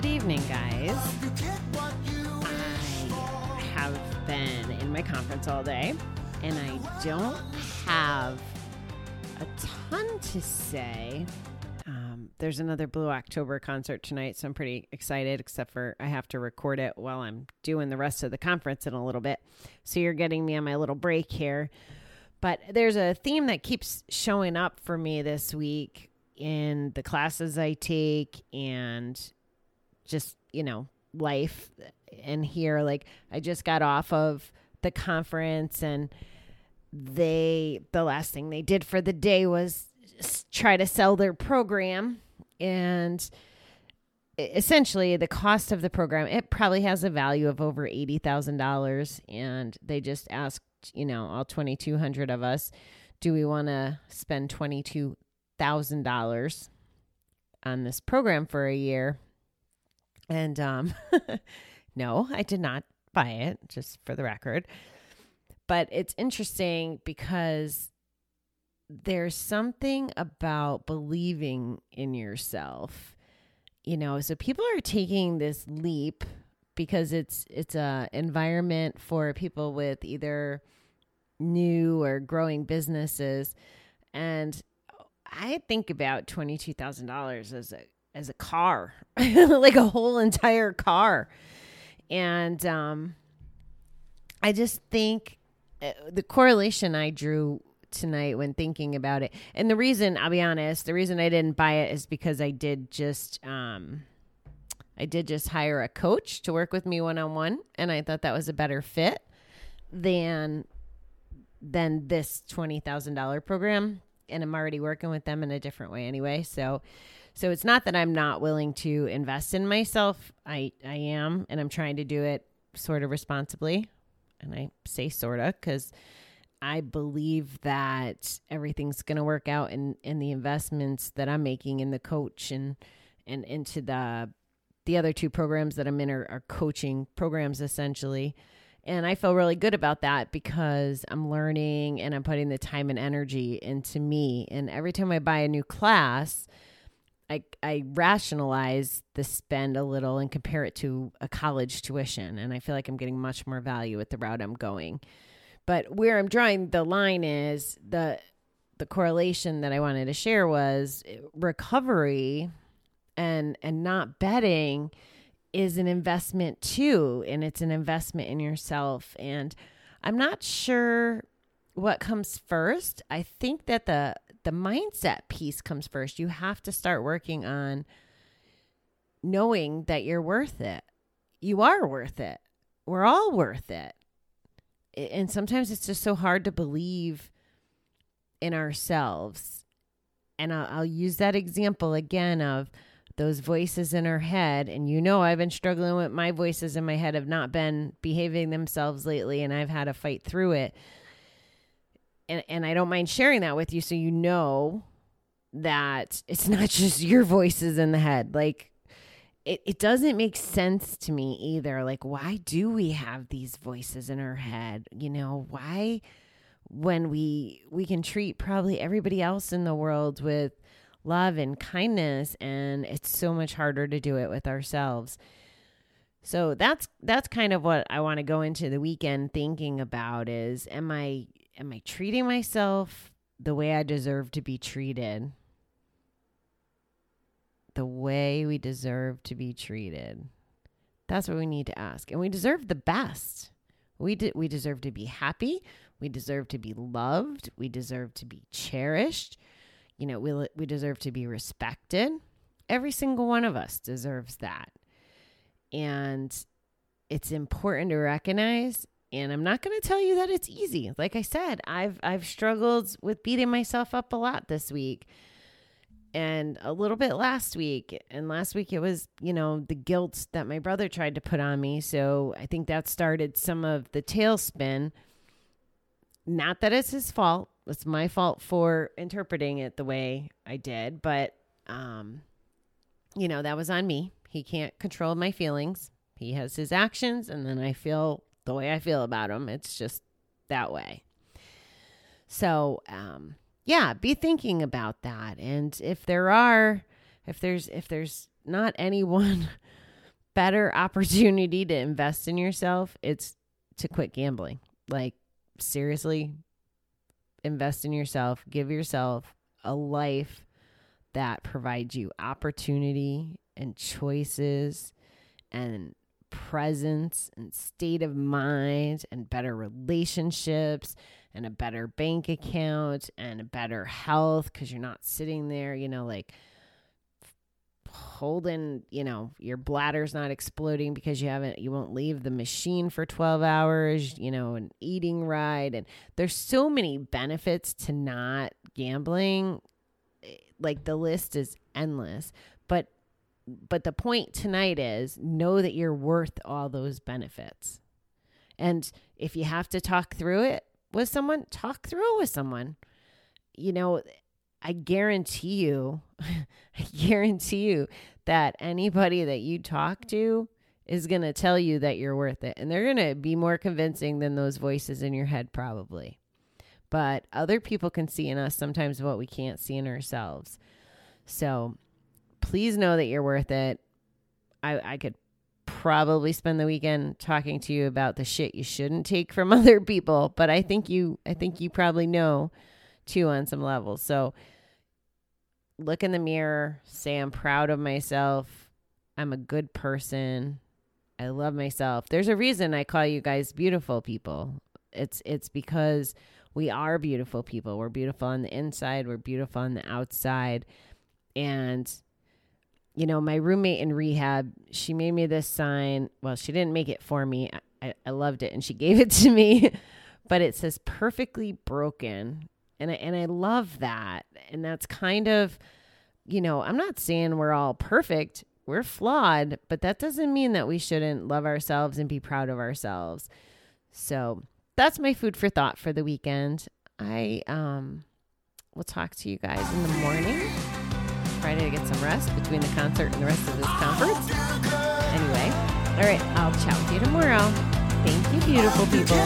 good. Evening, guys. I have been in my conference all day, and I don't have a ton to say. Um, there's another Blue October concert tonight, so I'm pretty excited, except for I have to record it while I'm doing the rest of the conference in a little bit. So you're getting me on my little break here. But there's a theme that keeps showing up for me this week in the classes I take and just you know life and here like i just got off of the conference and they the last thing they did for the day was try to sell their program and essentially the cost of the program it probably has a value of over $80,000 and they just asked you know all 2200 of us do we want to spend $22,000 on this program for a year and um no, I did not buy it, just for the record. But it's interesting because there's something about believing in yourself. You know, so people are taking this leap because it's it's a environment for people with either new or growing businesses and I think about $22,000 as a as a car, like a whole entire car. And um, I just think uh, the correlation I drew tonight when thinking about it, and the reason I'll be honest, the reason I didn't buy it is because I did just um, I did just hire a coach to work with me one on one, and I thought that was a better fit than than this twenty thousand dollar program. And I'm already working with them in a different way anyway, so so it's not that I'm not willing to invest in myself. I I am and I'm trying to do it sort of responsibly. And I say sort of cuz I believe that everything's going to work out in in the investments that I'm making in the coach and and into the the other two programs that I'm in are, are coaching programs essentially. And I feel really good about that because I'm learning and I'm putting the time and energy into me. And every time I buy a new class, I, I rationalize the spend a little and compare it to a college tuition. And I feel like I'm getting much more value at the route I'm going. But where I'm drawing the line is the the correlation that I wanted to share was eh, recovery and and not betting is an investment too and it's an investment in yourself and I'm not sure what comes first. I think that the the mindset piece comes first. You have to start working on knowing that you're worth it. You are worth it. We're all worth it. And sometimes it's just so hard to believe in ourselves. And I'll, use that example again of those voices in our head. And you know, I've been struggling with my voices in my head have not been behaving themselves lately, and I've had to fight through it and and I don't mind sharing that with you so you know that it's not just your voices in the head. Like it, it doesn't make sense to me either. Like, why do we have these voices in our head? You know, why when we we can treat probably everybody else in the world with love and kindness and it's so much harder to do it with ourselves. So that's that's kind of what I want to go into the weekend thinking about is am I am I treating myself the way I deserve to be treated? The way we deserve to be treated. That's what we need to ask. And we deserve the best. We de- we deserve to be happy. We deserve to be loved. We deserve to be cherished. You know, we we deserve to be respected. Every single one of us deserves that. And it's important to recognize and I'm not going to tell you that it's easy. Like I said, I've I've struggled with beating myself up a lot this week and a little bit last week. And last week it was, you know, the guilt that my brother tried to put on me. So I think that started some of the tailspin. Not that it's his fault. It's my fault for interpreting it the way I did, but um you know, that was on me. He can't control my feelings. He has his actions and then I feel the way I feel about them. It's just that way. So, um yeah, be thinking about that. And if there are if there's if there's not anyone better opportunity to invest in yourself, it's to quit gambling. Like seriously, invest in yourself, give yourself a life that provides you opportunity and choices and presence and state of mind and better relationships and a better bank account and a better health because you're not sitting there, you know, like holding, you know, your bladder's not exploding because you haven't, you won't leave the machine for 12 hours, you know, an eating right. And there's so many benefits to not gambling. Eh, like the list is endless. But, but the point tonight is know that you're worth all those benefits. And if you have to talk through it with someone, talk through it with someone. You know, I guarantee you, I guarantee you that anybody that you talk to is going to tell you that you're worth it. And they're going to be more convincing than those voices in your head, probably. But other people can see in us sometimes what we can't see in ourselves. So please know that you're worth it. I, I could probably spend the weekend talking to you about the shit you shouldn't take from other people, but I think you I think you probably know too on some levels. So look in the mirror, say I'm proud of myself. I'm a good person. I love myself. There's a reason I call you guys beautiful people. It's it's because we are beautiful people. We're beautiful on the inside, we're beautiful on the outside. And you know, my roommate in rehab, she made me this sign. Well, she didn't make it for me. I, I loved it and she gave it to me. but it says perfectly broken and I, and I love that. And that's kind of, you know, I'm not saying we're all perfect. We're flawed, but that doesn't mean that we shouldn't love ourselves and be proud of ourselves. So that's my food for thought for the weekend. I um will talk to you guys in the morning. Friday to get some rest between the concert and the rest of this conference. Anyway, all right, I'll chat with you tomorrow. Thank you, beautiful people.